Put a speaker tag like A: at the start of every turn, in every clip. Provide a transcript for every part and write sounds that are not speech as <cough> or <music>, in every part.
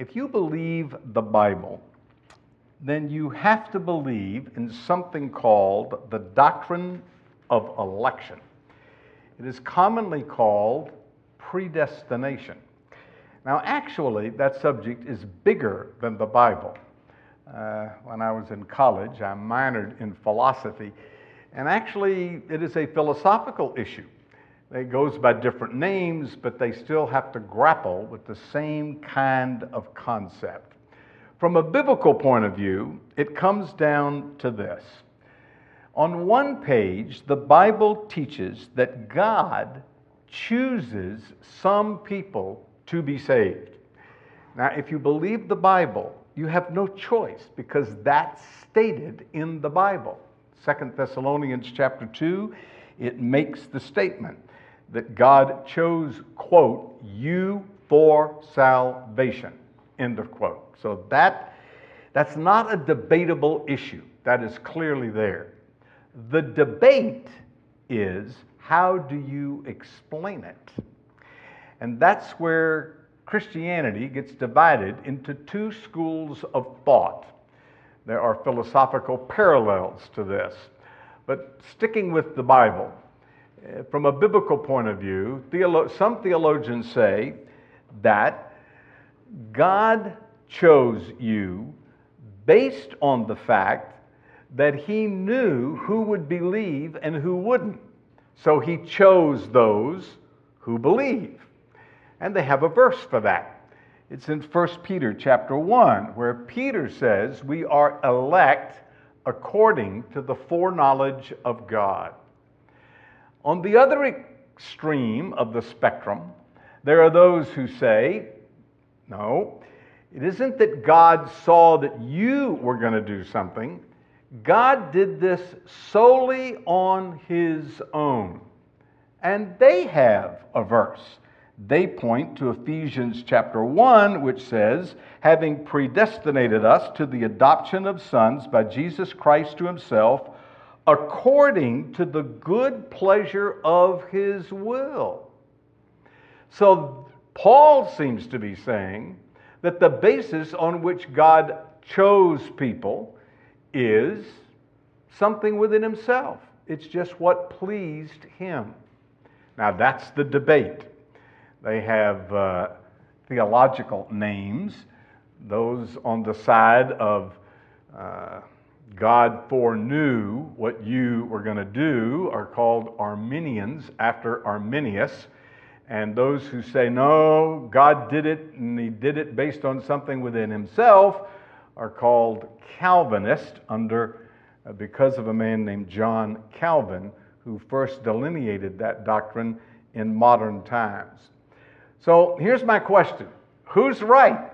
A: If you believe the Bible, then you have to believe in something called the doctrine of election. It is commonly called predestination. Now, actually, that subject is bigger than the Bible. Uh, when I was in college, I minored in philosophy, and actually, it is a philosophical issue. It goes by different names, but they still have to grapple with the same kind of concept. From a biblical point of view, it comes down to this. On one page, the Bible teaches that God chooses some people to be saved. Now, if you believe the Bible, you have no choice because that's stated in the Bible. Second Thessalonians chapter 2, it makes the statement that God chose, quote, you for salvation, end of quote. So that, that's not a debatable issue. That is clearly there. The debate is how do you explain it? And that's where Christianity gets divided into two schools of thought. There are philosophical parallels to this. But sticking with the Bible, from a biblical point of view, theolo- some theologians say that God chose you based on the fact that He knew who would believe and who wouldn't. So He chose those who believe. And they have a verse for that. It's in 1 Peter chapter 1, where Peter says, We are elect according to the foreknowledge of God. On the other extreme of the spectrum, there are those who say, no, it isn't that God saw that you were going to do something. God did this solely on his own. And they have a verse. They point to Ephesians chapter 1, which says, having predestinated us to the adoption of sons by Jesus Christ to himself according to the good pleasure of his will. So, Paul seems to be saying that the basis on which God chose people is something within himself. It's just what pleased him. Now, that's the debate. They have uh, theological names, those on the side of uh, God foreknew what you were going to do are called Arminians after Arminius. And those who say, no, God did it and he did it based on something within himself are called Calvinist under, uh, because of a man named John Calvin who first delineated that doctrine in modern times. So here's my question Who's right?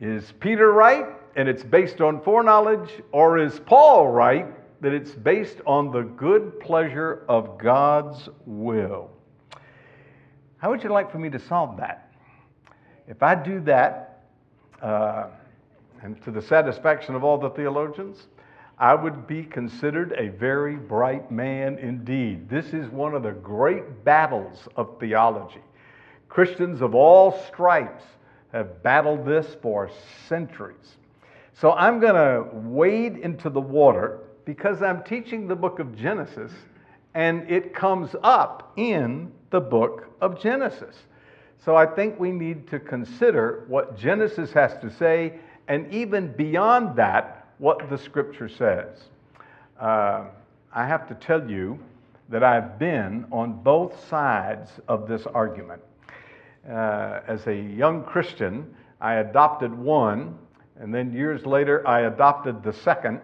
A: Is Peter right and it's based on foreknowledge, or is Paul right that it's based on the good pleasure of God's will? How would you like for me to solve that? If I do that, uh, and to the satisfaction of all the theologians, I would be considered a very bright man indeed. This is one of the great battles of theology. Christians of all stripes have battled this for centuries. So I'm going to wade into the water because I'm teaching the book of Genesis and it comes up in the book of Genesis. So I think we need to consider what Genesis has to say and even beyond that, what the scripture says. Uh, I have to tell you that I've been on both sides of this argument. Uh, as a young Christian, I adopted one and then years later, I adopted the second.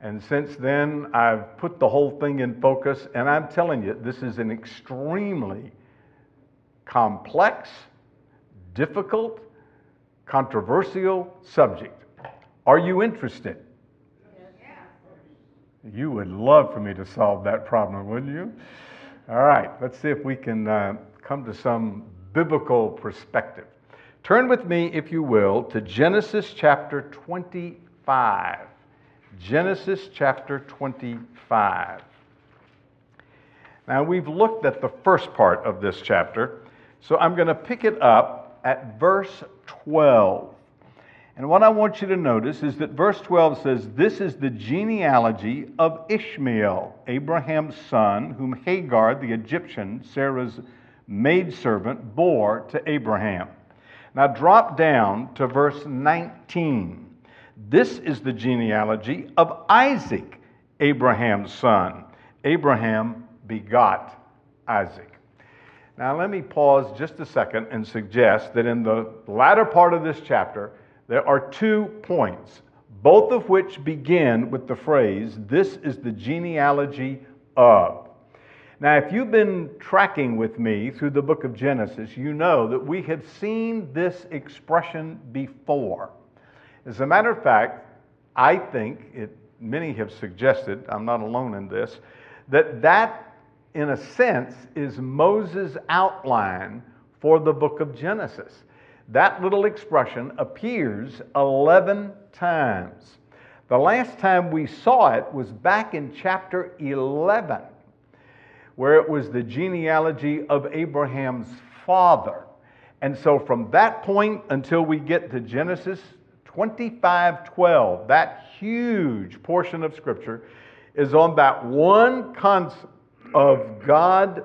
A: And since then, I've put the whole thing in focus. And I'm telling you, this is an extremely complex, difficult, controversial subject. Are you interested? Yeah. You would love for me to solve that problem, wouldn't you? All right, let's see if we can uh, come to some biblical perspective. Turn with me, if you will, to Genesis chapter 25. Genesis chapter 25. Now, we've looked at the first part of this chapter, so I'm going to pick it up at verse 12. And what I want you to notice is that verse 12 says, This is the genealogy of Ishmael, Abraham's son, whom Hagar the Egyptian, Sarah's maidservant, bore to Abraham. Now drop down to verse 19. This is the genealogy of Isaac, Abraham's son. Abraham begot Isaac. Now, let me pause just a second and suggest that in the latter part of this chapter, there are two points, both of which begin with the phrase, This is the genealogy of. Now, if you've been tracking with me through the book of Genesis, you know that we have seen this expression before. As a matter of fact, I think, it, many have suggested, I'm not alone in this, that that, in a sense, is Moses' outline for the book of Genesis. That little expression appears 11 times. The last time we saw it was back in chapter 11 where it was the genealogy of Abraham's father. And so from that point until we get to Genesis 25:12, that huge portion of scripture is on that one concept of God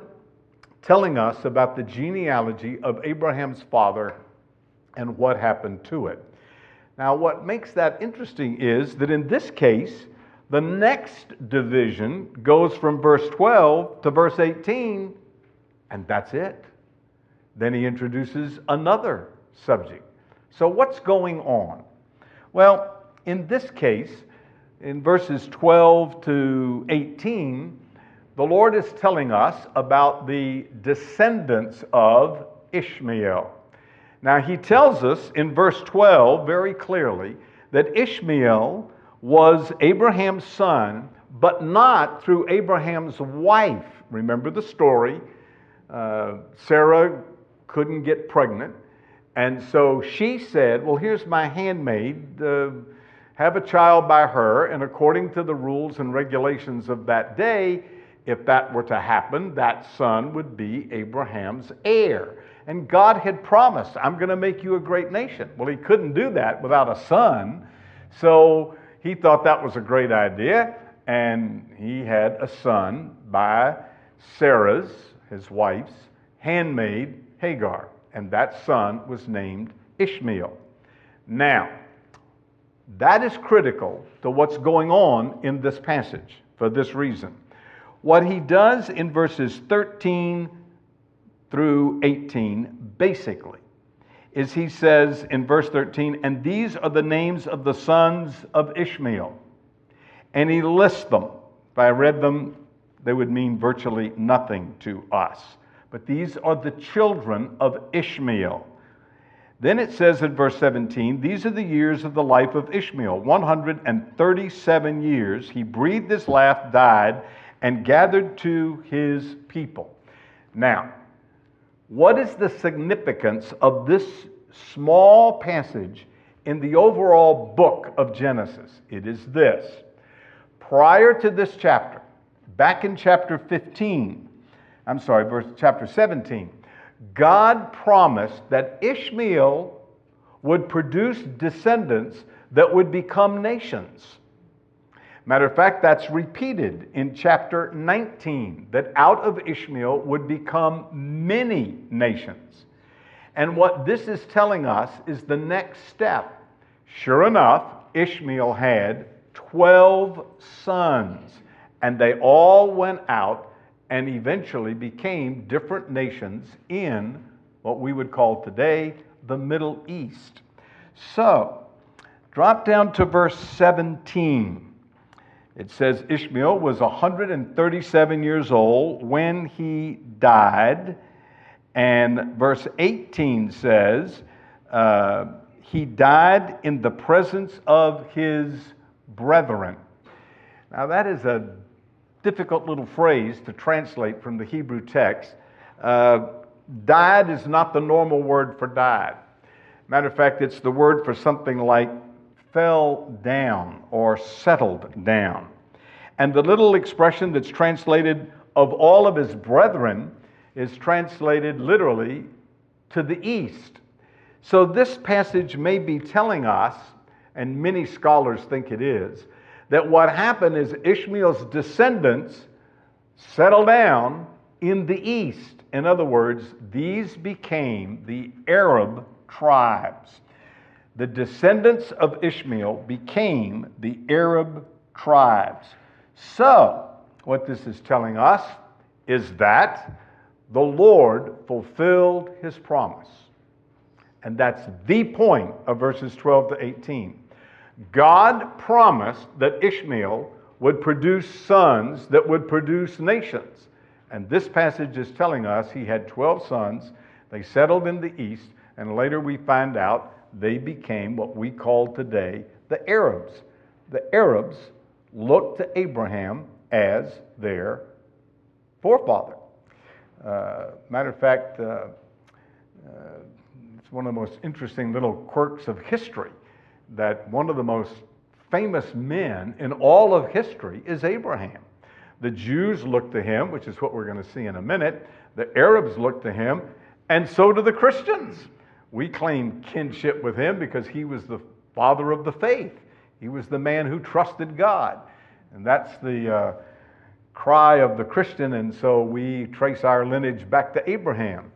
A: telling us about the genealogy of Abraham's father and what happened to it. Now, what makes that interesting is that in this case, the next division goes from verse 12 to verse 18, and that's it. Then he introduces another subject. So, what's going on? Well, in this case, in verses 12 to 18, the Lord is telling us about the descendants of Ishmael. Now, he tells us in verse 12 very clearly that Ishmael was Abraham's son, but not through Abraham's wife. Remember the story. Uh, Sarah couldn't get pregnant. And so she said, Well, here's my handmaid. Uh, have a child by her. And according to the rules and regulations of that day, if that were to happen, that son would be Abraham's heir. And God had promised, I'm going to make you a great nation. Well, he couldn't do that without a son. So he thought that was a great idea, and he had a son by Sarah's, his wife's, handmaid, Hagar, and that son was named Ishmael. Now, that is critical to what's going on in this passage for this reason. What he does in verses 13 through 18, basically, is he says in verse 13, and these are the names of the sons of Ishmael. And he lists them. If I read them, they would mean virtually nothing to us. But these are the children of Ishmael. Then it says in verse 17, These are the years of the life of Ishmael 137 years. He breathed his last, died, and gathered to his people. Now, what is the significance of this small passage in the overall book of Genesis? It is this. Prior to this chapter, back in chapter 15, I'm sorry, verse chapter 17, God promised that Ishmael would produce descendants that would become nations. Matter of fact, that's repeated in chapter 19 that out of Ishmael would become many nations. And what this is telling us is the next step. Sure enough, Ishmael had 12 sons, and they all went out and eventually became different nations in what we would call today the Middle East. So, drop down to verse 17. It says Ishmael was 137 years old when he died. And verse 18 says, uh, he died in the presence of his brethren. Now, that is a difficult little phrase to translate from the Hebrew text. Uh, died is not the normal word for died. Matter of fact, it's the word for something like fell down or settled down. And the little expression that's translated of all of his brethren is translated literally to the east. So this passage may be telling us, and many scholars think it is, that what happened is Ishmael's descendants settled down in the east. In other words, these became the Arab tribes. The descendants of Ishmael became the Arab tribes. So, what this is telling us is that the Lord fulfilled his promise. And that's the point of verses 12 to 18. God promised that Ishmael would produce sons that would produce nations. And this passage is telling us he had 12 sons. They settled in the east, and later we find out they became what we call today the Arabs. The Arabs looked to Abraham as their forefather. Uh, matter of fact, uh, uh, it's one of the most interesting little quirks of history that one of the most famous men in all of history is Abraham. The Jews look to him, which is what we're going to see in a minute. The Arabs look to him, and so do the Christians. We claim kinship with him because he was the father of the faith. He was the man who trusted God. And that's the uh, cry of the Christian, and so we trace our lineage back to Abraham.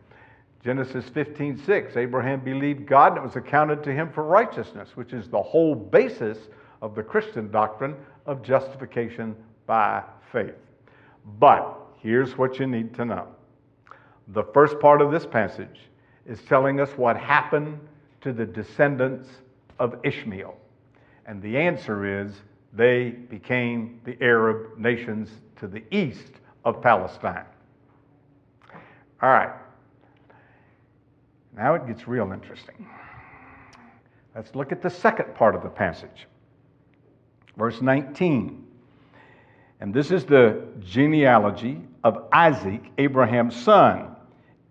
A: Genesis 15, 6, Abraham believed God and it was accounted to him for righteousness, which is the whole basis of the Christian doctrine of justification by faith. But here's what you need to know. The first part of this passage is telling us what happened to the descendants of Ishmael. And the answer is they became the Arab nations to the east of Palestine. All right. Now it gets real interesting. Let's look at the second part of the passage. Verse 19. And this is the genealogy of Isaac, Abraham's son.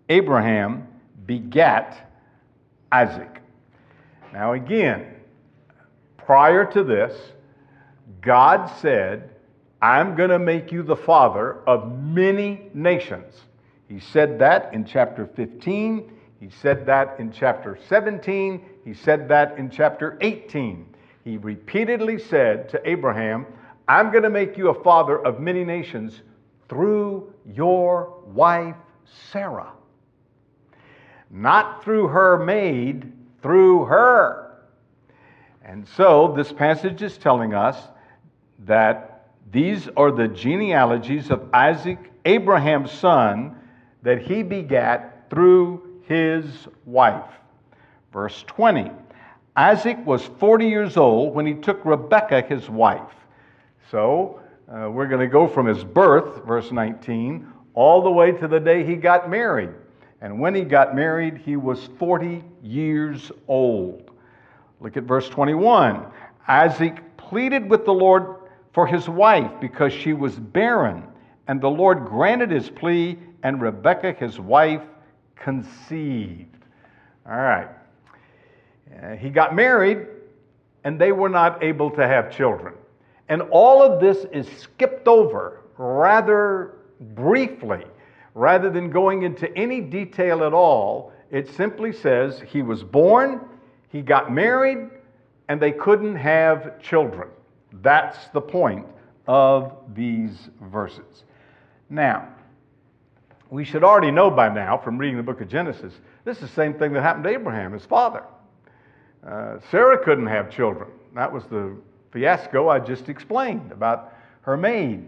A: Abraham begat Isaac. Now, again, prior to this, God said, I'm going to make you the father of many nations. He said that in chapter 15. He said that in chapter 17. He said that in chapter 18. He repeatedly said to Abraham, I'm going to make you a father of many nations through your wife Sarah. Not through her maid, through her. And so this passage is telling us that these are the genealogies of Isaac, Abraham's son, that he begat through his wife. Verse 20 Isaac was 40 years old when he took Rebekah, his wife. So uh, we're going to go from his birth, verse 19, all the way to the day he got married. And when he got married, he was 40 years old. Look at verse 21. Isaac pleaded with the Lord for his wife because she was barren. And the Lord granted his plea, and Rebekah, his wife, conceived. All right. Uh, he got married, and they were not able to have children. And all of this is skipped over rather briefly. Rather than going into any detail at all, it simply says he was born, he got married, and they couldn't have children. That's the point of these verses. Now, we should already know by now from reading the book of Genesis, this is the same thing that happened to Abraham, his father. Uh, Sarah couldn't have children. That was the fiasco I just explained about her maid.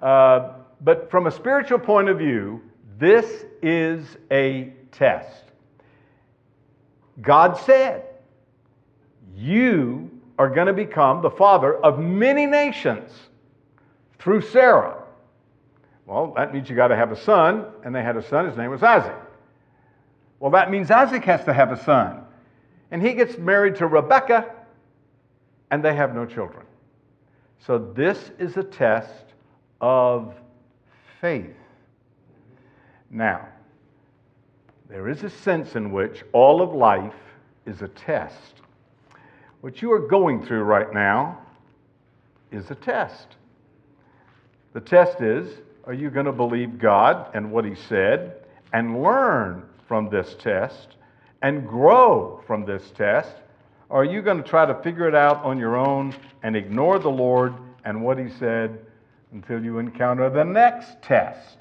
A: Uh, but from a spiritual point of view, this is a test. God said, You are going to become the father of many nations through Sarah. Well, that means you got to have a son, and they had a son. His name was Isaac. Well, that means Isaac has to have a son. And he gets married to Rebekah, and they have no children. So this is a test of faith. Now, there is a sense in which all of life is a test. What you are going through right now is a test. The test is are you going to believe God and what He said and learn from this test and grow from this test? Or are you going to try to figure it out on your own and ignore the Lord and what He said until you encounter the next test?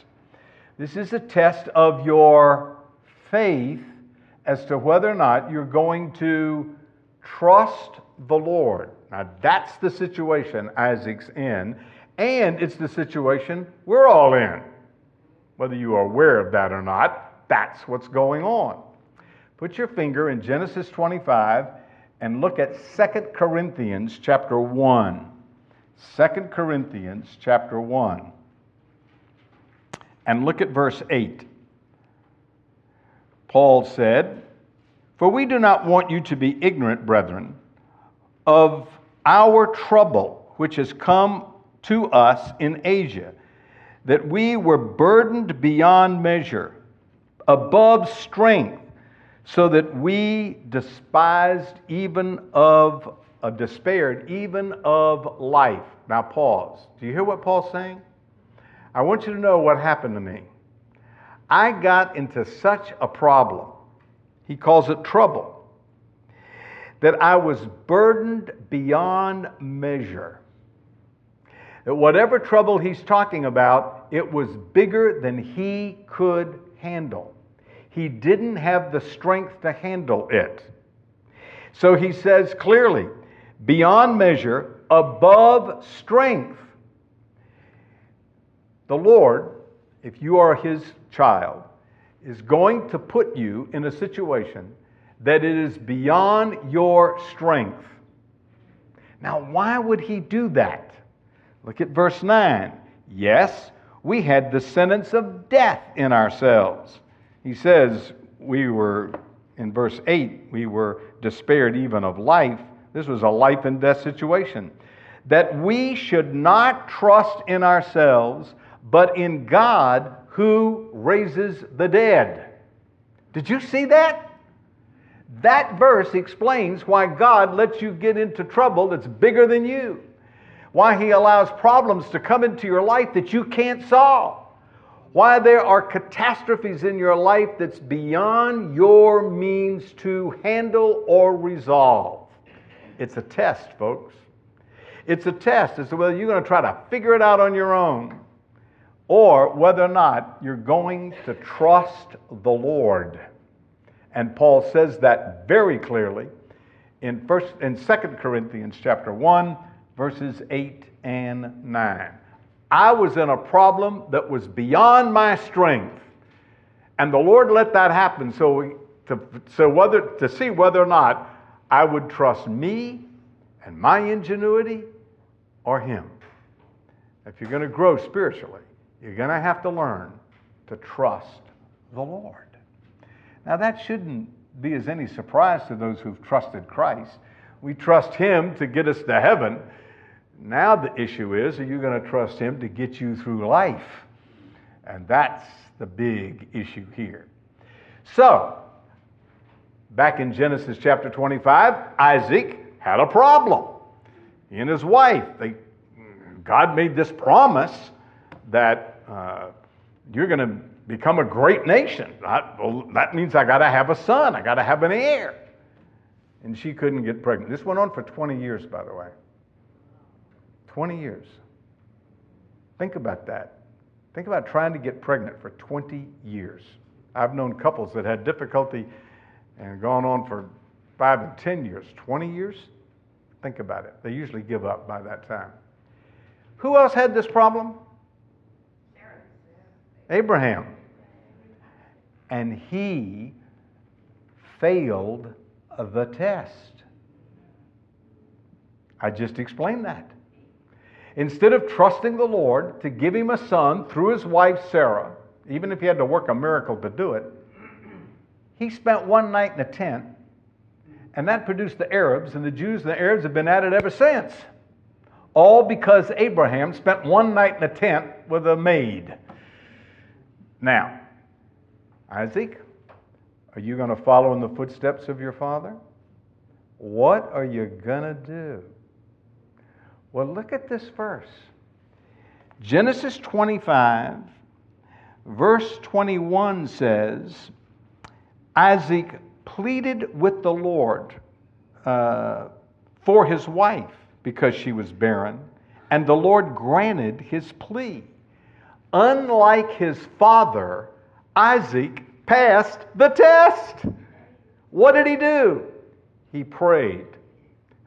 A: This is a test of your faith as to whether or not you're going to trust the Lord. Now, that's the situation Isaac's in, and it's the situation we're all in. Whether you are aware of that or not, that's what's going on. Put your finger in Genesis 25 and look at 2 Corinthians chapter 1. 2 Corinthians chapter 1. And look at verse 8. Paul said, For we do not want you to be ignorant, brethren, of our trouble which has come to us in Asia, that we were burdened beyond measure, above strength, so that we despised even of uh, despaired even of life. Now pause. Do you hear what Paul's saying? I want you to know what happened to me. I got into such a problem. He calls it trouble. That I was burdened beyond measure that whatever trouble he's talking about, it was bigger than he could handle. He didn't have the strength to handle it. So he says clearly, beyond measure, above strength. The Lord, if you are his child, is going to put you in a situation that it is beyond your strength. Now, why would he do that? Look at verse 9. Yes, we had the sentence of death in ourselves. He says we were, in verse 8, we were despaired even of life. This was a life and death situation. That we should not trust in ourselves, but in God who raises the dead. Did you see that? That verse explains why God lets you get into trouble that's bigger than you why He allows problems to come into your life that you can't solve, why there are catastrophes in your life that's beyond your means to handle or resolve. It's a test, folks. It's a test as to whether you're going to try to figure it out on your own or whether or not you're going to trust the Lord. And Paul says that very clearly in first in 2 Corinthians chapter 1 verses 8 and 9. I was in a problem that was beyond my strength. And the Lord let that happen so, we, to, so whether, to see whether or not I would trust me and my ingenuity or Him. If you're going to grow spiritually, you're going to have to learn to trust the Lord. Now, that shouldn't be as any surprise to those who've trusted Christ. We trust Him to get us to heaven, now the issue is are you going to trust Him to get you through life? And that's the big issue here. So, back in Genesis chapter 25, Isaac had a problem. He and his wife, they, God made this promise that uh, you're going to become a great nation. I, well, that means I got to have a son, I got to have an heir. And she couldn't get pregnant. This went on for 20 years, by the way. 20 years. Think about that. Think about trying to get pregnant for 20 years. I've known couples that had difficulty and gone on for five and 10 years. 20 years? Think about it. They usually give up by that time. Who else had this problem? Abraham. And he failed the test. I just explained that. Instead of trusting the Lord to give him a son through his wife Sarah, even if he had to work a miracle to do it, he spent one night in a tent And that produced the Arabs, and the Jews and the Arabs have been at it ever since. All because Abraham spent one night in a tent with a maid. Now, Isaac, are you going to follow in the footsteps of your father? What are you going to do? Well, look at this verse Genesis 25, verse 21 says, Isaac pleaded with the Lord uh, for his wife because she was barren, and the Lord granted his plea. Unlike his father, Isaac passed the test. What did he do? He prayed.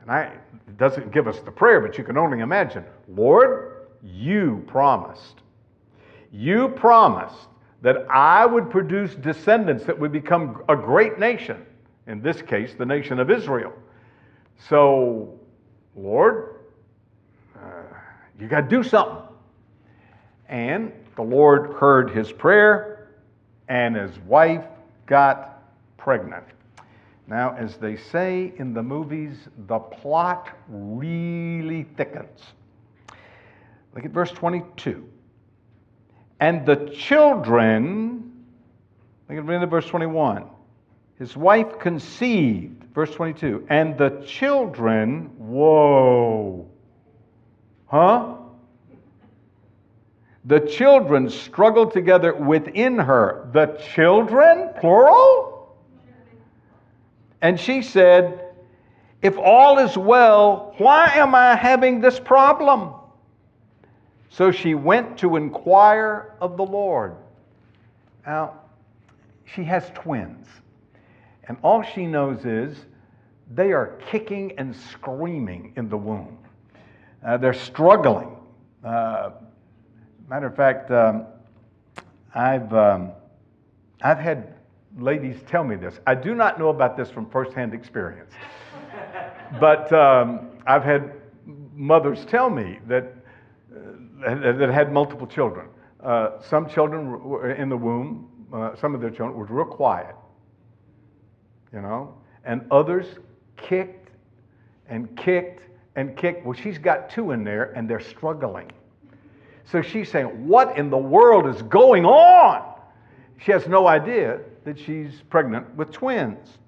A: And I, it doesn't give us the prayer, but you can only imagine Lord, you promised. You promised that I would produce descendants that would become a great nation, in this case, the nation of Israel. So, Lord, uh, you got to do something. And the Lord heard his prayer, and his wife got pregnant. Now, as they say in the movies, the plot really thickens. Look at verse 22. And the children, look at the verse 21. His wife conceived, verse 22, and the children, whoa, huh? The children struggled together within her. The children, plural? And she said, If all is well, why am I having this problem? So she went to inquire of the Lord. Now, she has twins. And all she knows is they are kicking and screaming in the womb. Uh, they're struggling. Uh, Matter of fact, um, I've, um, I've had ladies tell me this. I do not know about this from firsthand experience, <laughs> but um, I've had mothers tell me that, that had multiple children. Uh, some children were in the womb, uh, some of their children were real quiet, you know, and others kicked and kicked and kicked. Well, she's got two in there, and they're struggling. So she's saying, What in the world is going on? She has no idea that she's pregnant with twins.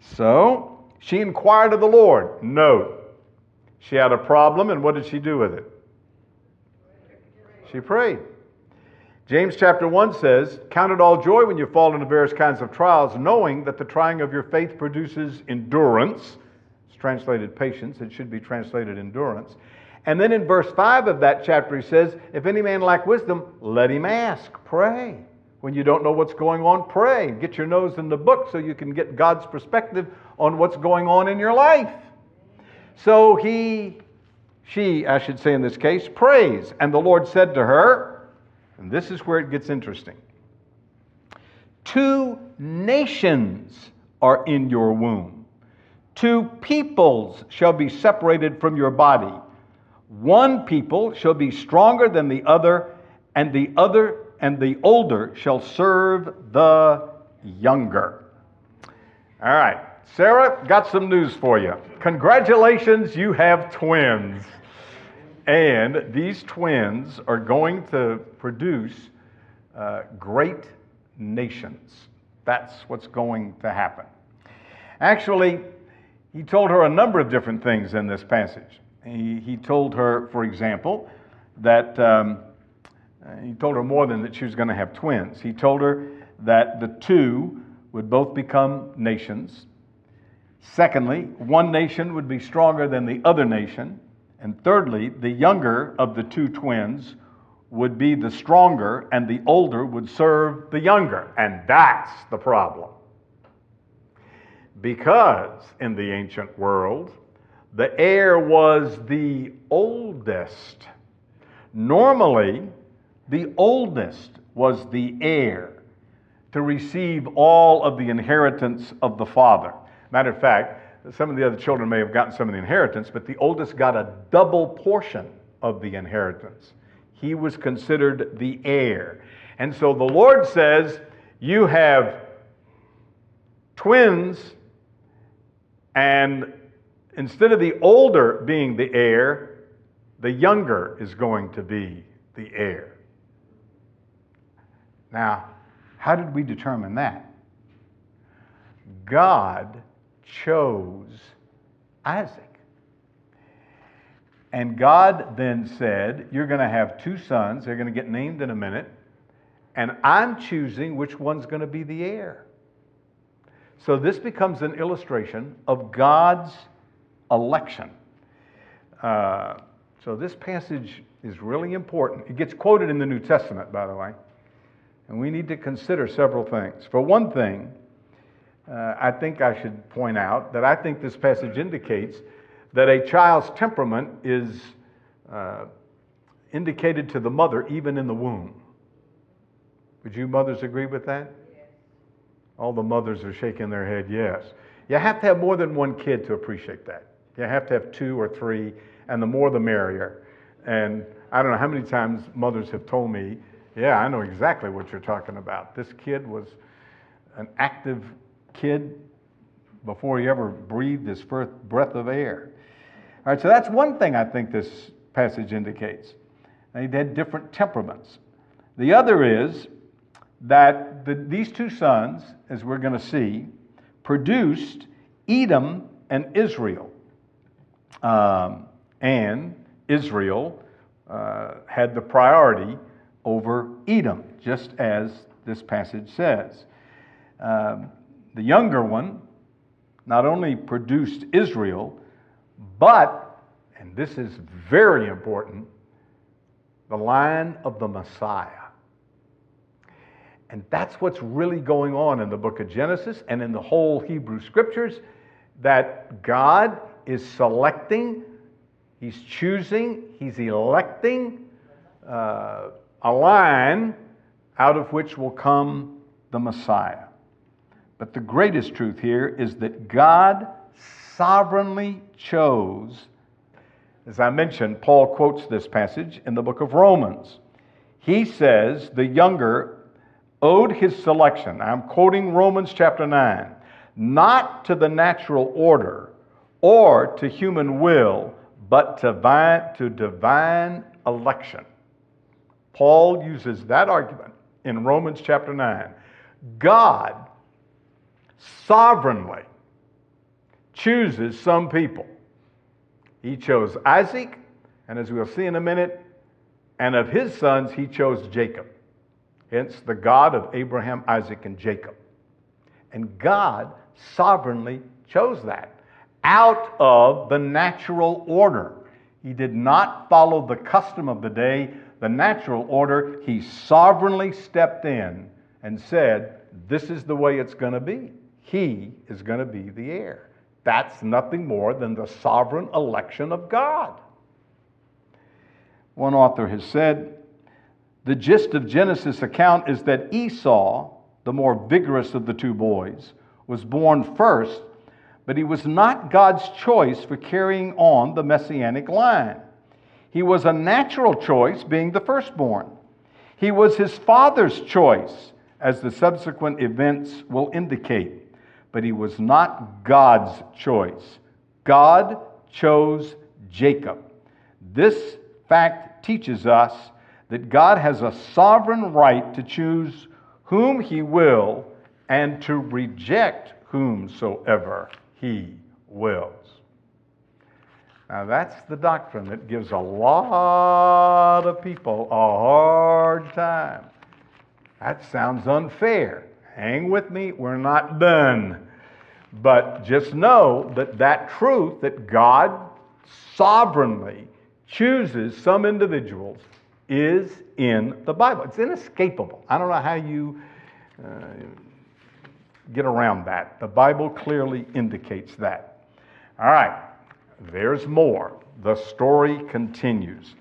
A: So she inquired of the Lord. Note, she had a problem, and what did she do with it? She prayed. James chapter 1 says, Count it all joy when you fall into various kinds of trials, knowing that the trying of your faith produces endurance. It's translated patience, it should be translated endurance. And then in verse 5 of that chapter, he says, If any man lack wisdom, let him ask, pray. When you don't know what's going on, pray. Get your nose in the book so you can get God's perspective on what's going on in your life. So he, she, I should say in this case, prays. And the Lord said to her, and this is where it gets interesting Two nations are in your womb, two peoples shall be separated from your body one people shall be stronger than the other, and the other and the older shall serve the younger. All right, Sarah, got some news for you. Congratulations, you have twins. And these twins are going to produce uh, great nations. That's what's going to happen. Actually, he told her a number of different things in this passage. He, he told her, for example, that um, he told her more than that she was going to have twins. He told her that the two would both become nations. Secondly, one nation would be stronger than the other nation. And thirdly, the younger of the two twins would be the stronger, and the older would serve the younger. And that's the problem. Because in the ancient world, the heir was the oldest. Normally, the oldest was the heir to receive all of the inheritance of the father. Matter of fact, some of the other children may have gotten some of the inheritance, but the oldest got a double portion of the inheritance. He was considered the heir. And so the Lord says, You have twins And instead of the older being the heir, the younger is going to be the heir. Now, how did we determine that? God chose Isaac. And God then said, You're going to have two sons. They're going to get named in a minute. And I'm choosing which one's going to be the heir. So this becomes an illustration of God's election. Uh, so this passage is really important. It gets quoted in the New Testament, by the way. And we need to consider several things. For one thing, uh, I think I should point out that I think this passage indicates that a child's temperament is uh, indicated to the mother even in the womb. Would you mothers agree with that? Yes. All the mothers are shaking their head, yes. You have to have more than one kid to appreciate that. You have to have two or three, and the more the merrier. And I don't know how many times mothers have told me, Yeah, I know exactly what you're talking about. This kid was an active kid before he ever breathed his first breath of air. All right, so that's one thing I think this passage indicates. They had different temperaments. The other is that the, these two sons, as we're going to see, produced Edom and Israel. Um, and Israel uh, had the priority over Edom, just as this passage says. Um, the younger one not only produced Israel, but, and this is very important, the line of the Messiah. And that's what's really going on in the book of Genesis and in the whole Hebrew scriptures that God is selecting, He's choosing, He's electing uh, a line out of which will come the Messiah. But the greatest truth here is that God sovereignly chose, as I mentioned, Paul quotes this passage in the book of Romans. He says the younger owed his selection. I'm quoting Romans chapter 9 not to the natural order or to human will, but to divine, to divine election. Paul uses that argument in Romans chapter 9. God sovereignly chooses some people. He chose Isaac, and as we'll see in a minute, and of his sons, he chose Jacob. Hence, the God of Abraham, Isaac, and Jacob. And God sovereignly chose that out of the natural order. He did not follow the custom of the day, the natural order. He sovereignly stepped in and said, This is the way it's going to be he is going to be the heir. That's nothing more than the sovereign election of God. One author has said the gist of Genesis' account is that Esau, the more vigorous of the two boys, was born first, but he was not God's choice for carrying on the messianic line. He was a natural choice, being the firstborn. He was his father's choice, as the subsequent events will indicate but he was not God's choice. God chose Jacob. This fact teaches us that God has a sovereign right to choose whom he will and to reject whomsoever he wills. Now, that's the doctrine that gives a lot of people a hard time. That sounds unfair. Hang with me, we're not done. But just know that that truth that God sovereignly chooses some individuals is in the Bible. It's inescapable. I don't know how you uh, get around that. The Bible clearly indicates that. All right, there's more. The story continues.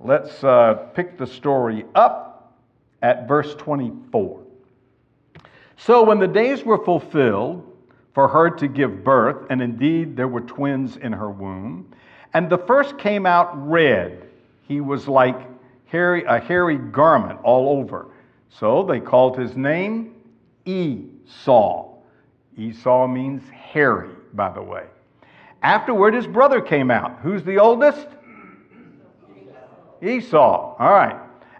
A: Let's uh, pick the story up at verse 24. So when the days were fulfilled for her to give birth, and indeed there were twins in her womb, and the first came out red, he was like hairy, a hairy garment all over. So they called his name Esau. Esau means hairy, by the way. Afterward, his brother came out. Who's the oldest? Esau. All right.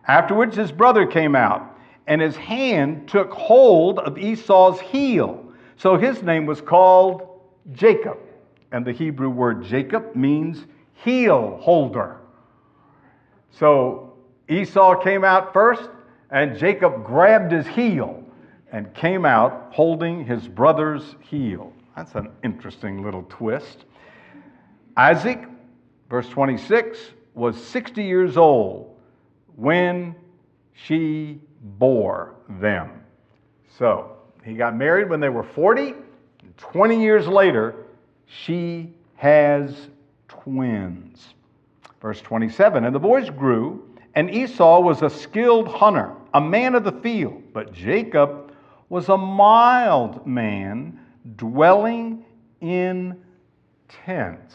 A: Afterwards, his brother came out, and his hand took hold of Esau's heel. So his name was called Jacob. And the Hebrew word Jacob means heel holder. So Esau came out first, and Jacob grabbed his heel and came out holding his brother's heel. That's an interesting little twist. Isaac, verse 26, was 60 years old when she bore them. So he got married when they were 40. 20 years later, she has twins. Verse 27 And the boys grew, and Esau was a skilled hunter, a man of the field, but Jacob was a mild man dwelling in tents.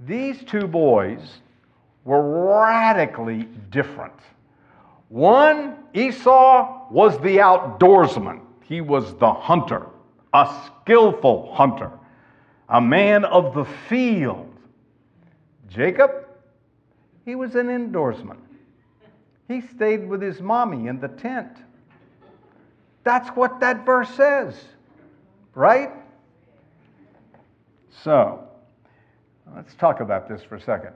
A: These two boys were radically different. One, Esau, was the outdoorsman, he was the hunter, a skillful hunter, a man of the field. Jacob, he was an indoorsman. He stayed with his mommy in the tent. That's what that verse says, right? So, let's talk about this for a second.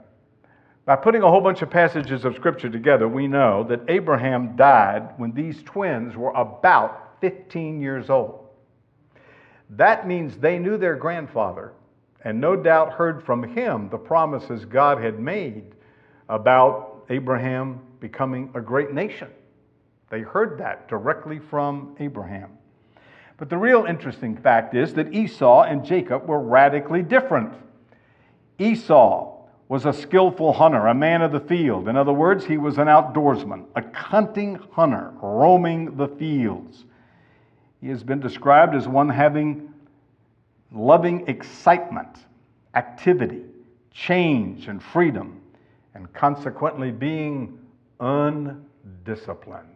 A: By putting a whole bunch of passages of Scripture together, we know that Abraham died when these twins were about 15 years old. That means they knew their grandfather and no doubt heard from him the promises God had made about Abraham becoming a great nation. They heard that directly from Abraham. But the real interesting fact is that Esau and Jacob were radically different. Esau was a skillful hunter, a man of the field. In other words, he was an outdoorsman, a hunting hunter, roaming the fields. He has been described as one having loving excitement, activity, change, and freedom, and consequently being undisciplined.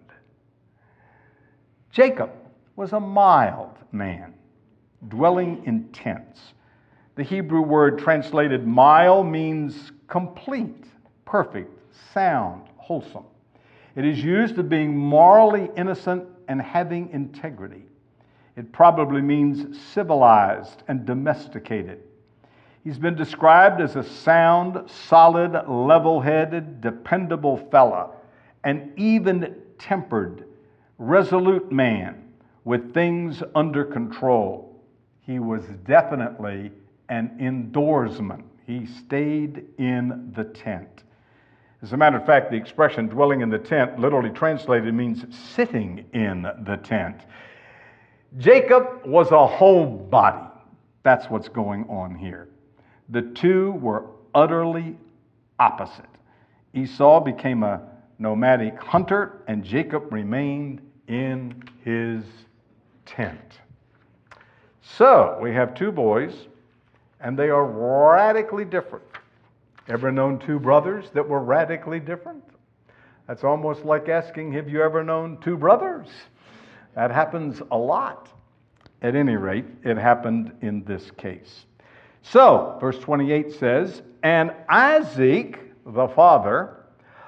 A: Jacob was a mild man, dwelling in tents. The Hebrew word translated mile means complete, perfect, sound, wholesome. It is used of being morally innocent and having integrity. It probably means civilized and domesticated. He's been described as a sound, solid, level headed, dependable fella, an even tempered, resolute man with things under control. He was definitely an indoorsman. He stayed in the tent. As a matter of fact, the expression dwelling in the tent, literally translated, means sitting in the tent. Jacob was a homebody. That's what's going on here. The two were utterly opposite. Esau became a nomadic hunter, and Jacob remained in his tent. So we have two boys, and they are radically different. Ever known two brothers that were radically different? That's almost like asking, Have you ever known two brothers? That happens a lot. At any rate, it happened in this case. So, verse 28 says, And Isaac, the father,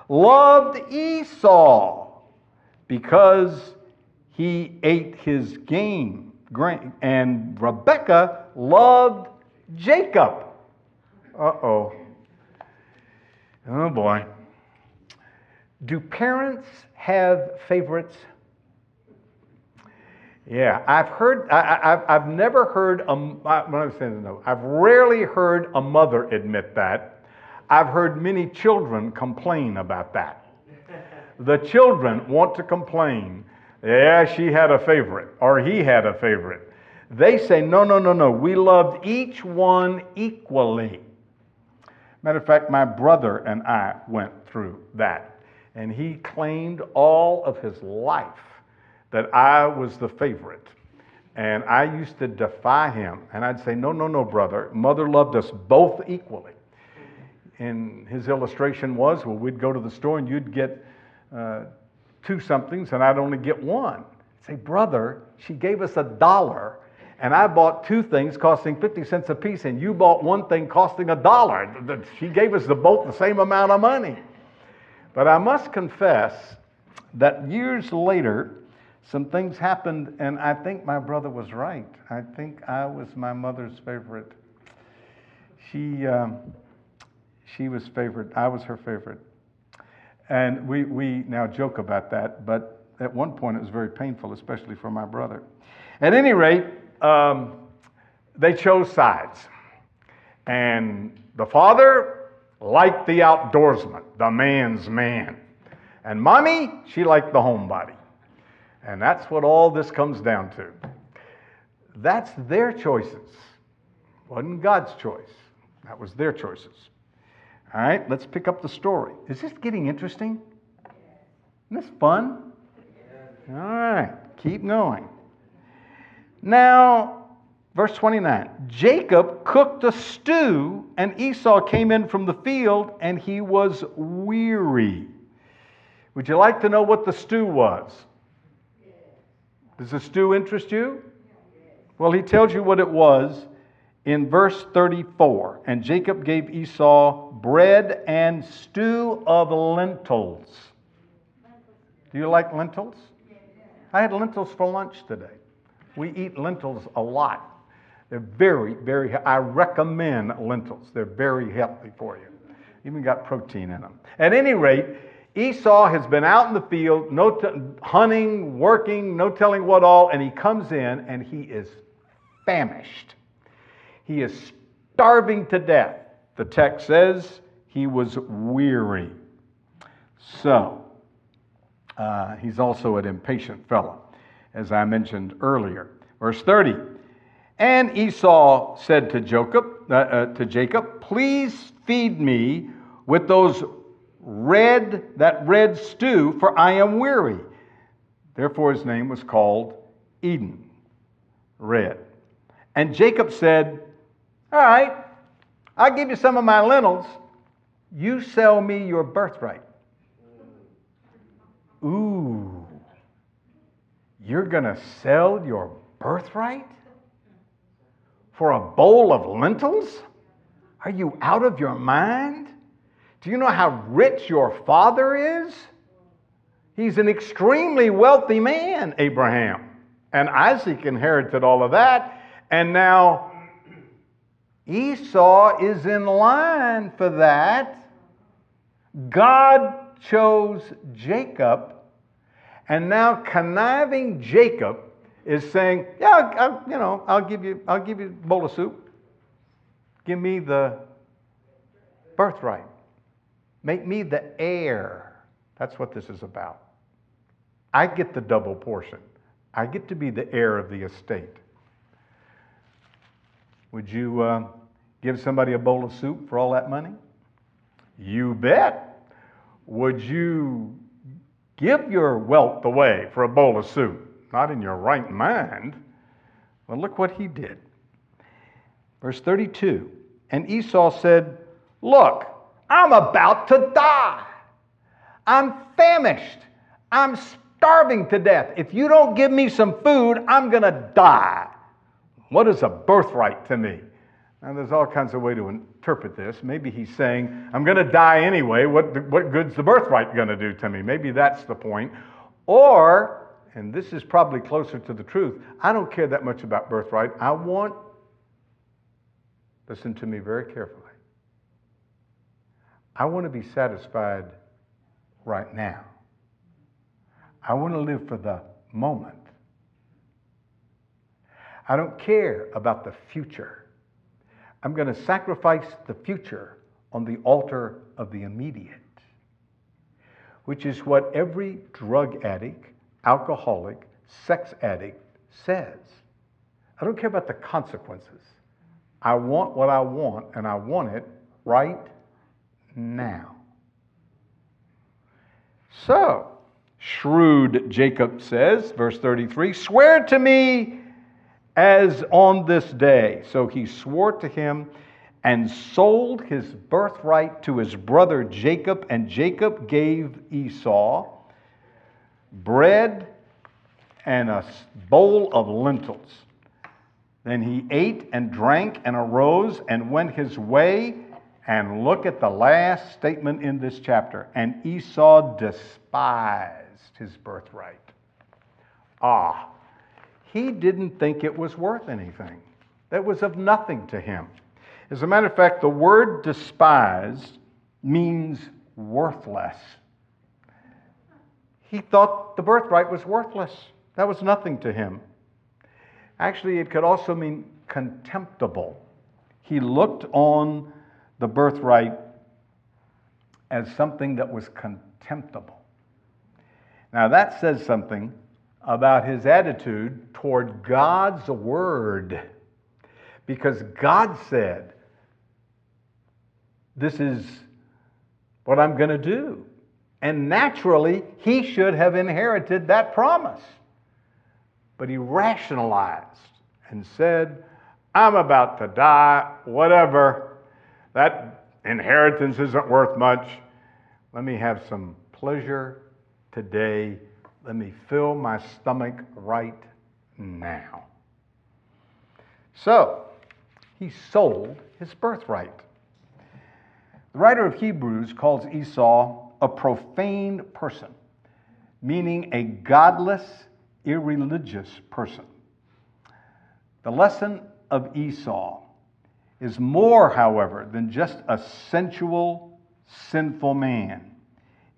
A: loved Esau because he ate his game. And Rebekah loved Jacob. Uh oh. Oh boy. Do parents have favorites? Yeah, I've heard, I, have never heard, a, I'm saying no, I've rarely heard a mother admit that. I've heard many children complain about that. The children want to complain, yeah, she had a favorite, or he had a favorite. They say, no, no, no, no, we loved each one equally. Matter of fact, my brother and I went through that, and he claimed all of his life that I was the favorite. And I used to defy him, and I'd say, no, no, no, brother, mother loved us both equally. And his illustration was, well, we'd go to the store and you'd get uh, two somethings and I'd only get one. I'd say, brother, she gave us a dollar and I bought two things costing 50 cents a piece, and you bought one thing costing a dollar. She gave us the both the same amount of money. But I must confess that years later, some things happened, and I think my brother was right. I think I was my mother's favorite. She, um, she was favorite. I was her favorite. And we, we now joke about that, but at one point it was very painful, especially for my brother. At any rate, um, they chose sides. And the father liked the outdoorsman, the man's man. And mommy, she liked the homebody. And that's what all this comes down to. That's their choices. Wasn't God's choice. That was their choices. All right, let's pick up the story. Is this getting interesting? Isn't this fun? All right, keep going. Now, verse 29 Jacob cooked a stew, and Esau came in from the field, and he was weary. Would you like to know what the stew was? Does the stew interest you? Well, he tells you what it was in verse 34. And Jacob gave Esau bread and stew of lentils. Do you like lentils? I had lentils for lunch today. We eat lentils a lot. They're very, very, I recommend lentils. They're very healthy for you. Even got protein in them. At any rate, Esau has been out in the field, no t- hunting, working, no telling what all, and he comes in and he is famished. He is starving to death. The text says he was weary. So, uh, he's also an impatient fellow as I mentioned earlier. Verse 30. And Esau said to Jacob, uh, uh, to Jacob, "Please feed me with those red that red stew, for I am weary." Therefore, his name was called Edom, red. And Jacob said, "All right, I'll give you some of my lentils. You sell me your birthright." Ooh. You're going to sell your birthright for a bowl of lentils? Are you out of your mind? Do you know how rich your father is? He's an extremely wealthy man, Abraham. And Isaac inherited all of that. And now Esau is in line for that. God chose Jacob and now conniving Jacob is saying, "Yeah, I'll, you know, I'll give you, I'll give you a bowl of soup. Give me the birthright. Make me the heir. That's what this is about. I get the double portion. I get to be the heir of the estate. Would you uh, give somebody a bowl of soup for all that money? You bet. Would you Give your wealth away for a bowl of soup. Not in your right mind. Well, look what he did. Verse 32 And Esau said, Look, I'm about to die. I'm famished. I'm starving to death. If you don't give me some food, I'm going to die. What is a birthright to me? And there's all kinds of way to interpret this. Maybe he's saying, I'm going to die anyway. What, what good's the birthright going to do to me? Maybe that's the point. Or, and this is probably closer to the truth, I don't care that much about birthright. I want, listen to me very carefully. I want to be satisfied right now. I want to live for the moment. I don't care about the future. I'm going to sacrifice the future on the altar of the immediate, which is what every drug addict, alcoholic, sex addict says. I don't care about the consequences. I want what I want, and I want it right now. So, shrewd Jacob says, verse 33 Swear to me as on this day. So he swore to him and sold his birthright to his brother Jacob, and Jacob gave Esau bread and a bowl of lentils. Then he ate and drank and arose and went his way. And look at the last statement in this chapter. And Esau despised his birthright. Ah, he didn't think it was worth anything, that was of nothing to him. As a matter of fact, the word despised means worthless. He thought the birthright was worthless. That was nothing to him. Actually, it could also mean contemptible. He looked on the birthright as something that was contemptible. Now, that says something about his attitude toward God's word. Because God said, This is what I'm going to do. And naturally, he should have inherited that promise. But he rationalized and said, I'm about to die, whatever. That inheritance isn't worth much. Let me have some pleasure today. Let me fill my stomach right now. So, he sold his birthright. The writer of Hebrews calls Esau a profane person, meaning a godless, irreligious person. The lesson of Esau is more, however, than just a sensual, sinful man.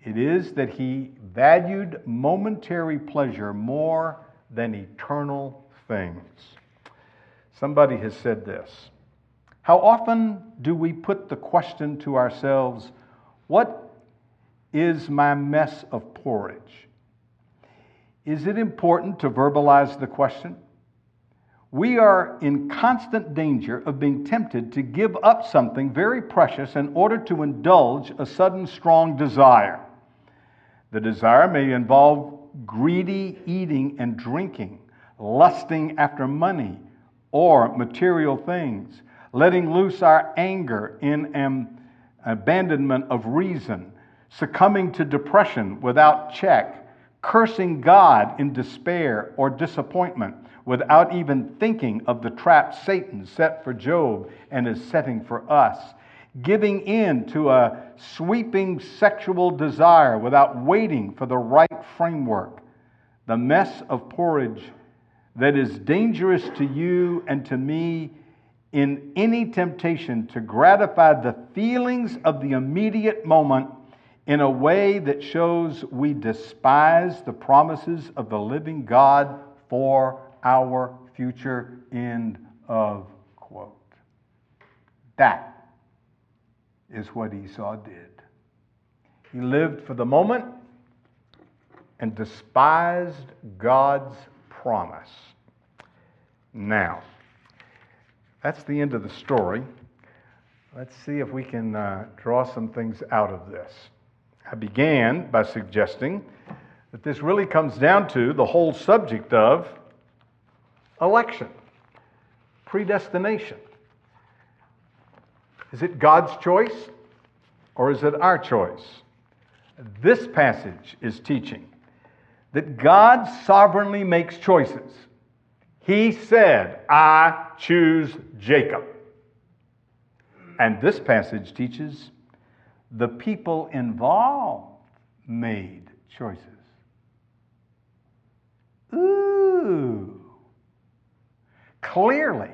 A: It is that he valued momentary pleasure more than eternal things. Somebody has said this How often do we put the question to ourselves, What is my mess of porridge? Is it important to verbalize the question? We are in constant danger of being tempted to give up something very precious in order to indulge a sudden strong desire. The desire may involve greedy eating and drinking, lusting after money or material things, letting loose our anger in an abandonment of reason, succumbing to depression without check, cursing God in despair or disappointment without even thinking of the trap Satan set for Job and is setting for us, giving in to a sweeping sexual desire without waiting for the right framework, the mess of porridge that is dangerous to you and to me in any temptation to gratify the feelings of the immediate moment in a way that shows we despise the promises of the living God for our future. End of quote. That is what Esau did. He lived for the moment and despised God's promise. Now, that's the end of the story. Let's see if we can uh, draw some things out of this. I began by suggesting that this really comes down to the whole subject of election, predestination. Is it God's choice or is it our choice? This passage is teaching that God sovereignly makes choices. He said, I choose Jacob. And this passage teaches the people involved made choices. Ooh. Clearly,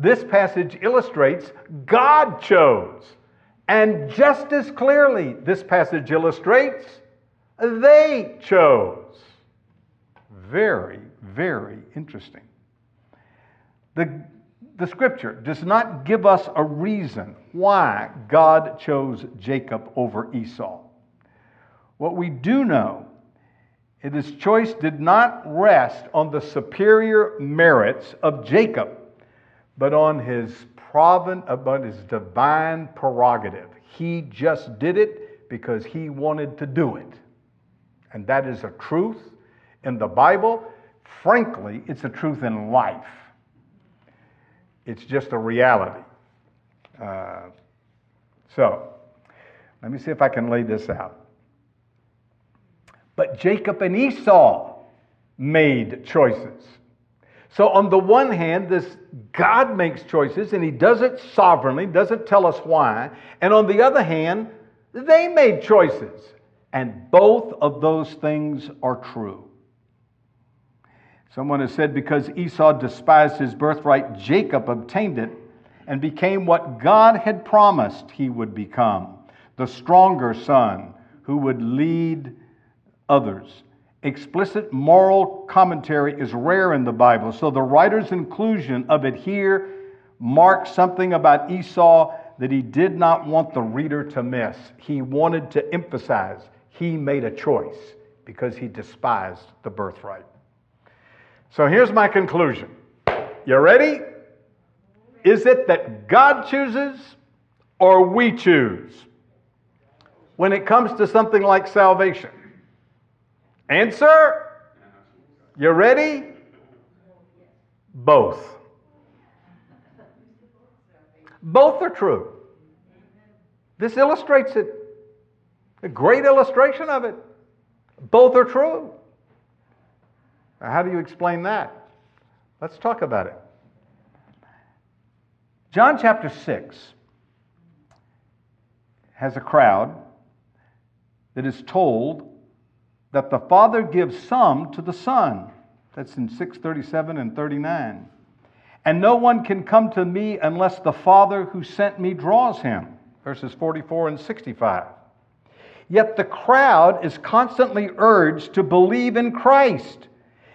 A: this passage illustrates God chose. And just as clearly, this passage illustrates they chose. Very, very interesting. The, the scripture does not give us a reason why God chose Jacob over Esau. What we do know is his choice did not rest on the superior merits of Jacob, but on his provident, about his divine prerogative. He just did it because he wanted to do it. And that is a truth in the Bible. Frankly, it's a truth in life. It's just a reality. Uh, so, let me see if I can lay this out. But Jacob and Esau made choices. So, on the one hand, this God makes choices and He does it sovereignly, doesn't tell us why. And on the other hand, they made choices. And both of those things are true. Someone has said because Esau despised his birthright, Jacob obtained it and became what God had promised he would become the stronger son who would lead others. Explicit moral commentary is rare in the Bible, so the writer's inclusion of it here marks something about Esau that he did not want the reader to miss. He wanted to emphasize he made a choice because he despised the birthright. So here's my conclusion. You ready? Is it that God chooses or we choose when it comes to something like salvation? Answer? You ready? Both. Both are true. This illustrates it. A great illustration of it. Both are true. Now, how do you explain that? Let's talk about it. John chapter 6 has a crowd that is told that the Father gives some to the Son. That's in 637 and 39. And no one can come to me unless the Father who sent me draws him. Verses 44 and 65. Yet the crowd is constantly urged to believe in Christ.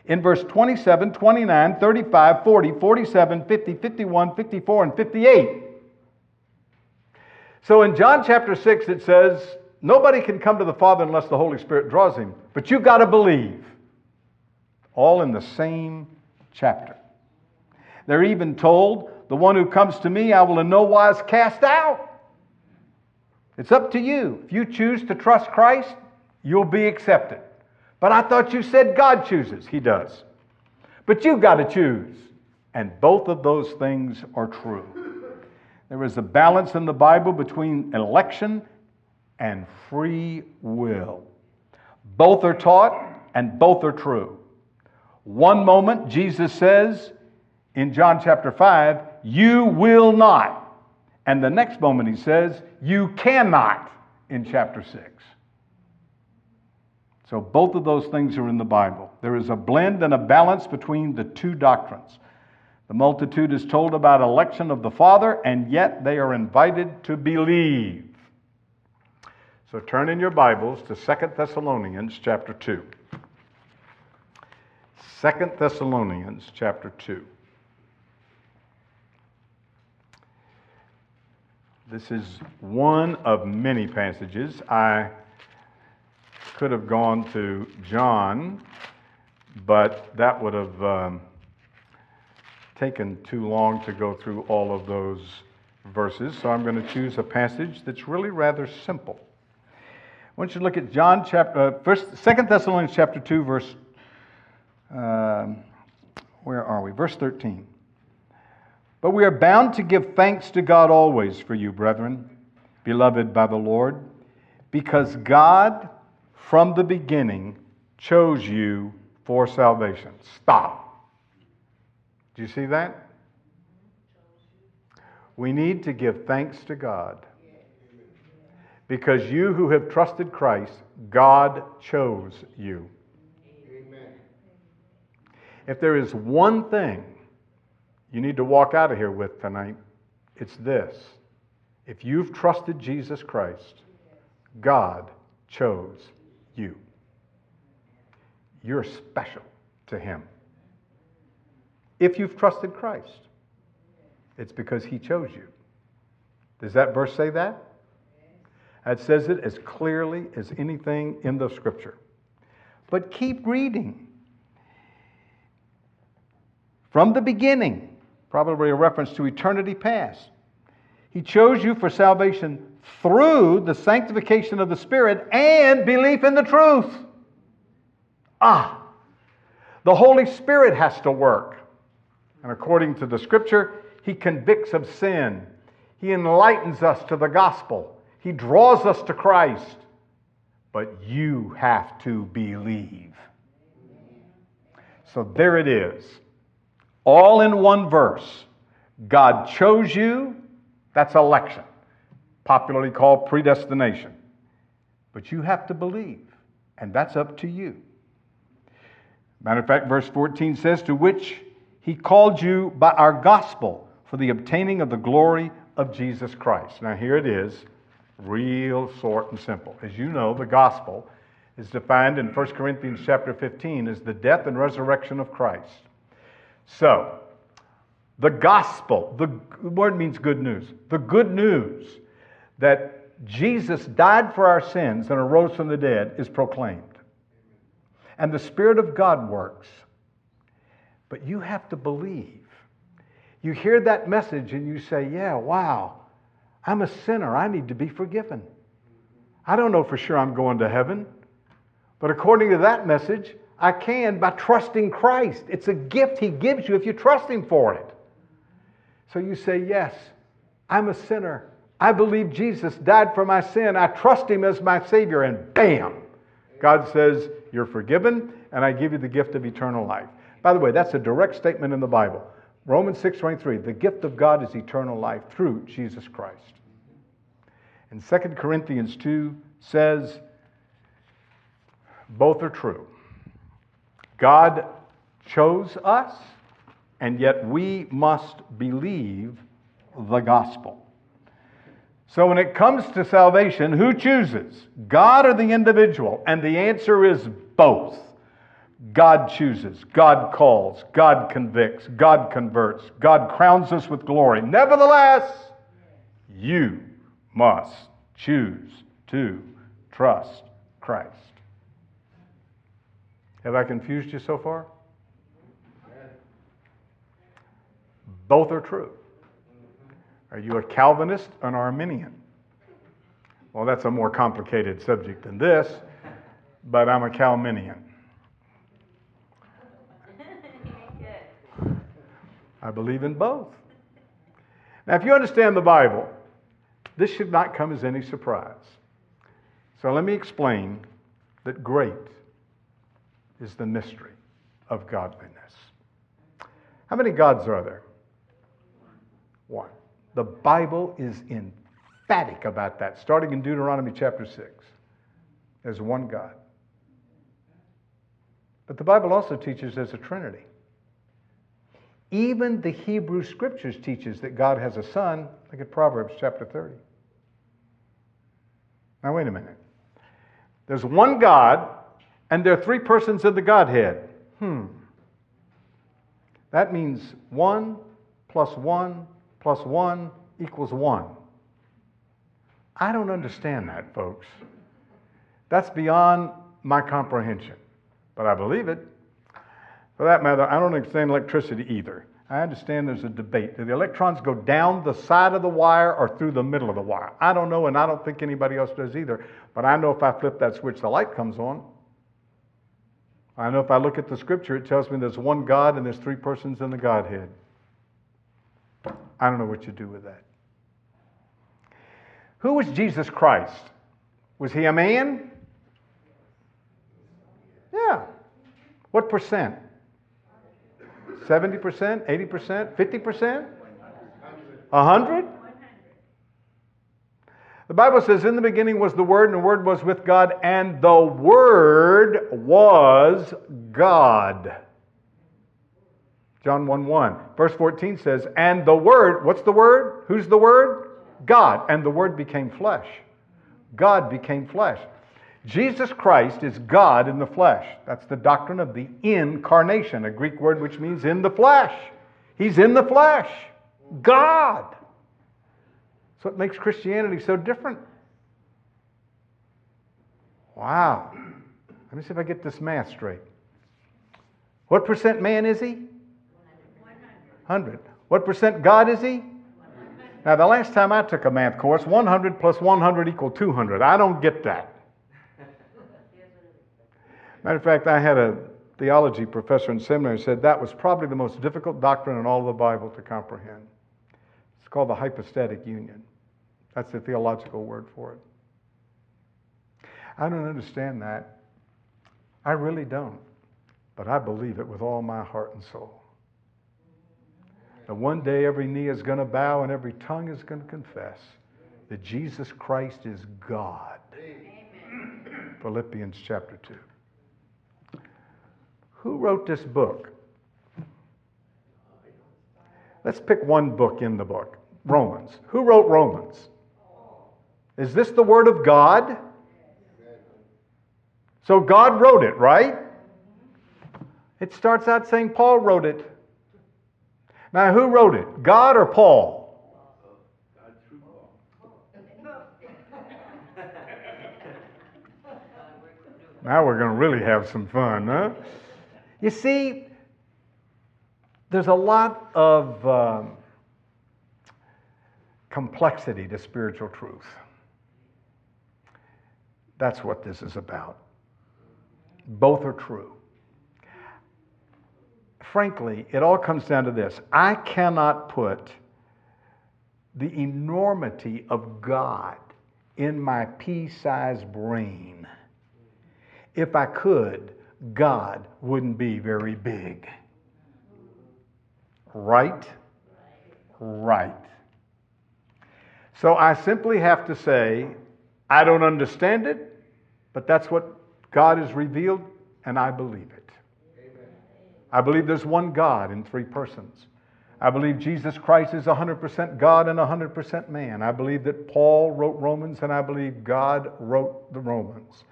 A: In verse 27, 29, 35, 40, 47, 50, 51, 54, and 58. So in John chapter 6, it says, Nobody can come to the Father unless the Holy Spirit draws him. But you've got to believe. All in the same chapter. They're even told, The one who comes to me, I will in no wise cast out. It's up to you. If you choose to trust Christ, you'll be accepted. But I thought you said God chooses. He does. But you've got to choose. And both of those things are true. There is a balance in the Bible between election and free will. Both are taught and both are true. One moment, Jesus says in John chapter 5, You will not. And the next moment he says, You cannot in chapter 6. So both of those things are in the Bible. There is a blend and a balance between the two doctrines. The multitude is told about election of the Father, and yet they are invited to believe. So turn in your Bibles to Second Thessalonians chapter 2. Second Thessalonians chapter 2. This is one of many passages. I could have gone to John, but that would have um, taken too long to go through all of those verses. So I'm going to choose a passage that's really rather simple. I want you to look at John chapter, uh, first, Second Thessalonians chapter 2, verse, uh, where are we? Verse 13. But we are bound to give thanks to God always for you, brethren, beloved by the Lord, because God from the beginning chose you for salvation. Stop. Do you see that? We need to give thanks to God. Because you who have trusted Christ, God chose you. Amen. If there is one thing you need to walk out of here with tonight, it's this. If you've trusted Jesus Christ, God chose you. You're special to Him. If you've trusted Christ, it's because He chose you. Does that verse say that? It says it as clearly as anything in the scripture. But keep reading. From the beginning, probably a reference to eternity past. He chose you for salvation through the sanctification of the Spirit and belief in the truth. Ah, the Holy Spirit has to work. And according to the scripture, He convicts of sin, He enlightens us to the gospel, He draws us to Christ. But you have to believe. So there it is all in one verse. God chose you, that's election, popularly called predestination. But you have to believe, and that's up to you. Matter of fact, verse 14 says, To which he called you by our gospel for the obtaining of the glory of Jesus Christ. Now, here it is, real short and simple. As you know, the gospel is defined in 1 Corinthians chapter 15 as the death and resurrection of Christ. So, the gospel, the word means good news. The good news that Jesus died for our sins and arose from the dead is proclaimed. And the Spirit of God works. But you have to believe. You hear that message and you say, Yeah, wow, I'm a sinner. I need to be forgiven. I don't know for sure I'm going to heaven, but according to that message, I can by trusting Christ. It's a gift He gives you if you trust Him for it. So you say, Yes, I'm a sinner. I believe Jesus died for my sin. I trust Him as my Savior. And bam, God says, You're forgiven, and I give you the gift of eternal life. By the way, that's a direct statement in the Bible. Romans 6:23, the gift of God is eternal life through Jesus Christ. And 2 Corinthians 2 says both are true. God chose us, and yet we must believe the gospel. So when it comes to salvation, who chooses? God or the individual? And the answer is both. God chooses, God calls, God convicts, God converts, God crowns us with glory. Nevertheless, you must choose to trust Christ. Have I confused you so far? Both are true. Are you a Calvinist or an Arminian? Well, that's a more complicated subject than this, but I'm a Calvinian. I believe in both. Now, if you understand the Bible, this should not come as any surprise. So let me explain that great is the mystery of godliness. How many gods are there? One. The Bible is emphatic about that, starting in Deuteronomy chapter 6. There's one God. But the Bible also teaches there's a Trinity. Even the Hebrew Scriptures teaches that God has a son. Look at Proverbs chapter 30. Now, wait a minute. There's one God, and there are three persons in the Godhead. Hmm. That means one plus one plus one equals one. I don't understand that, folks. That's beyond my comprehension, but I believe it. For that matter, I don't understand electricity either. I understand there's a debate. Do the electrons go down the side of the wire or through the middle of the wire? I don't know, and I don't think anybody else does either. But I know if I flip that switch, the light comes on. I know if I look at the scripture, it tells me there's one God and there's three persons in the Godhead. I don't know what you do with that. Who was Jesus Christ? Was he a man? Yeah. What percent? 70%, 80%, 50%? 100? The Bible says, In the beginning was the Word, and the Word was with God, and the Word was God. John 1 1. Verse 14 says, And the Word, what's the Word? Who's the Word? God. And the Word became flesh. God became flesh. Jesus Christ is God in the flesh. That's the doctrine of the incarnation, a Greek word which means in the flesh. He's in the flesh. God. So it makes Christianity so different. Wow. Let me see if I get this math straight. What percent man is he? 100. What percent God is he? Now, the last time I took a math course, 100 plus 100 equal 200. I don't get that. Matter of fact, I had a theology professor in seminary said that was probably the most difficult doctrine in all of the Bible to comprehend. It's called the hypostatic union. That's the theological word for it. I don't understand that. I really don't. But I believe it with all my heart and soul. that one day every knee is going to bow and every tongue is going to confess that Jesus Christ is God. Amen. Philippians chapter 2. Who wrote this book? Let's pick one book in the book Romans. Who wrote Romans? Is this the Word of God? So God wrote it, right? It starts out saying Paul wrote it. Now, who wrote it? God or Paul? Now we're going to really have some fun, huh? You see, there's a lot of um, complexity to spiritual truth. That's what this is about. Both are true. Frankly, it all comes down to this I cannot put the enormity of God in my pea sized brain. If I could, God wouldn't be very big. Right? Right. So I simply have to say, I don't understand it, but that's what God has revealed, and I believe it. I believe there's one God in three persons. I believe Jesus Christ is 100% God and 100% man. I believe that Paul wrote Romans, and I believe God wrote the Romans.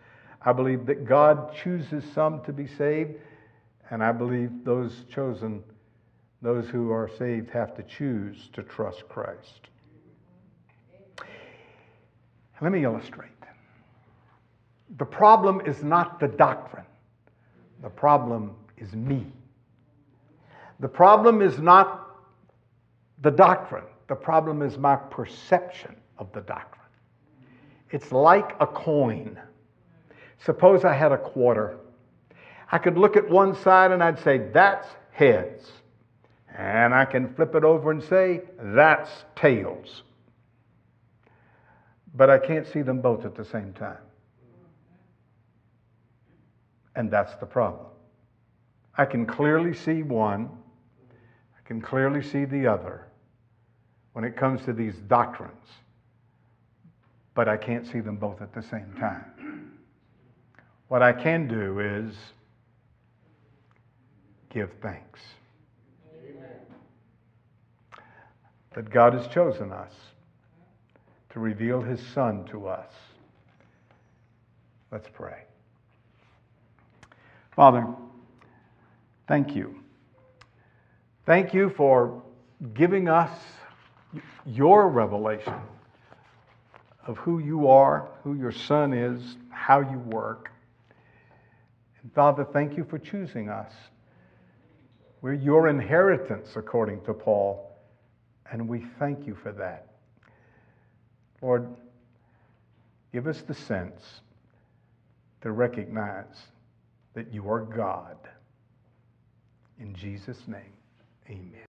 A: I believe that God chooses some to be saved, and I believe those chosen, those who are saved, have to choose to trust Christ. Let me illustrate. The problem is not the doctrine, the problem is me. The problem is not the doctrine, the problem is my perception of the doctrine. It's like a coin. Suppose I had a quarter. I could look at one side and I'd say, that's heads. And I can flip it over and say, that's tails. But I can't see them both at the same time. And that's the problem. I can clearly see one, I can clearly see the other when it comes to these doctrines, but I can't see them both at the same time. What I can do is give thanks. Amen. That God has chosen us to reveal his Son to us. Let's pray. Father, thank you. Thank you for giving us your revelation of who you are, who your Son is, how you work. And Father, thank you for choosing us. We're your inheritance, according to Paul, and we thank you for that. Lord, give us the sense to recognize that you are God. In Jesus' name, amen.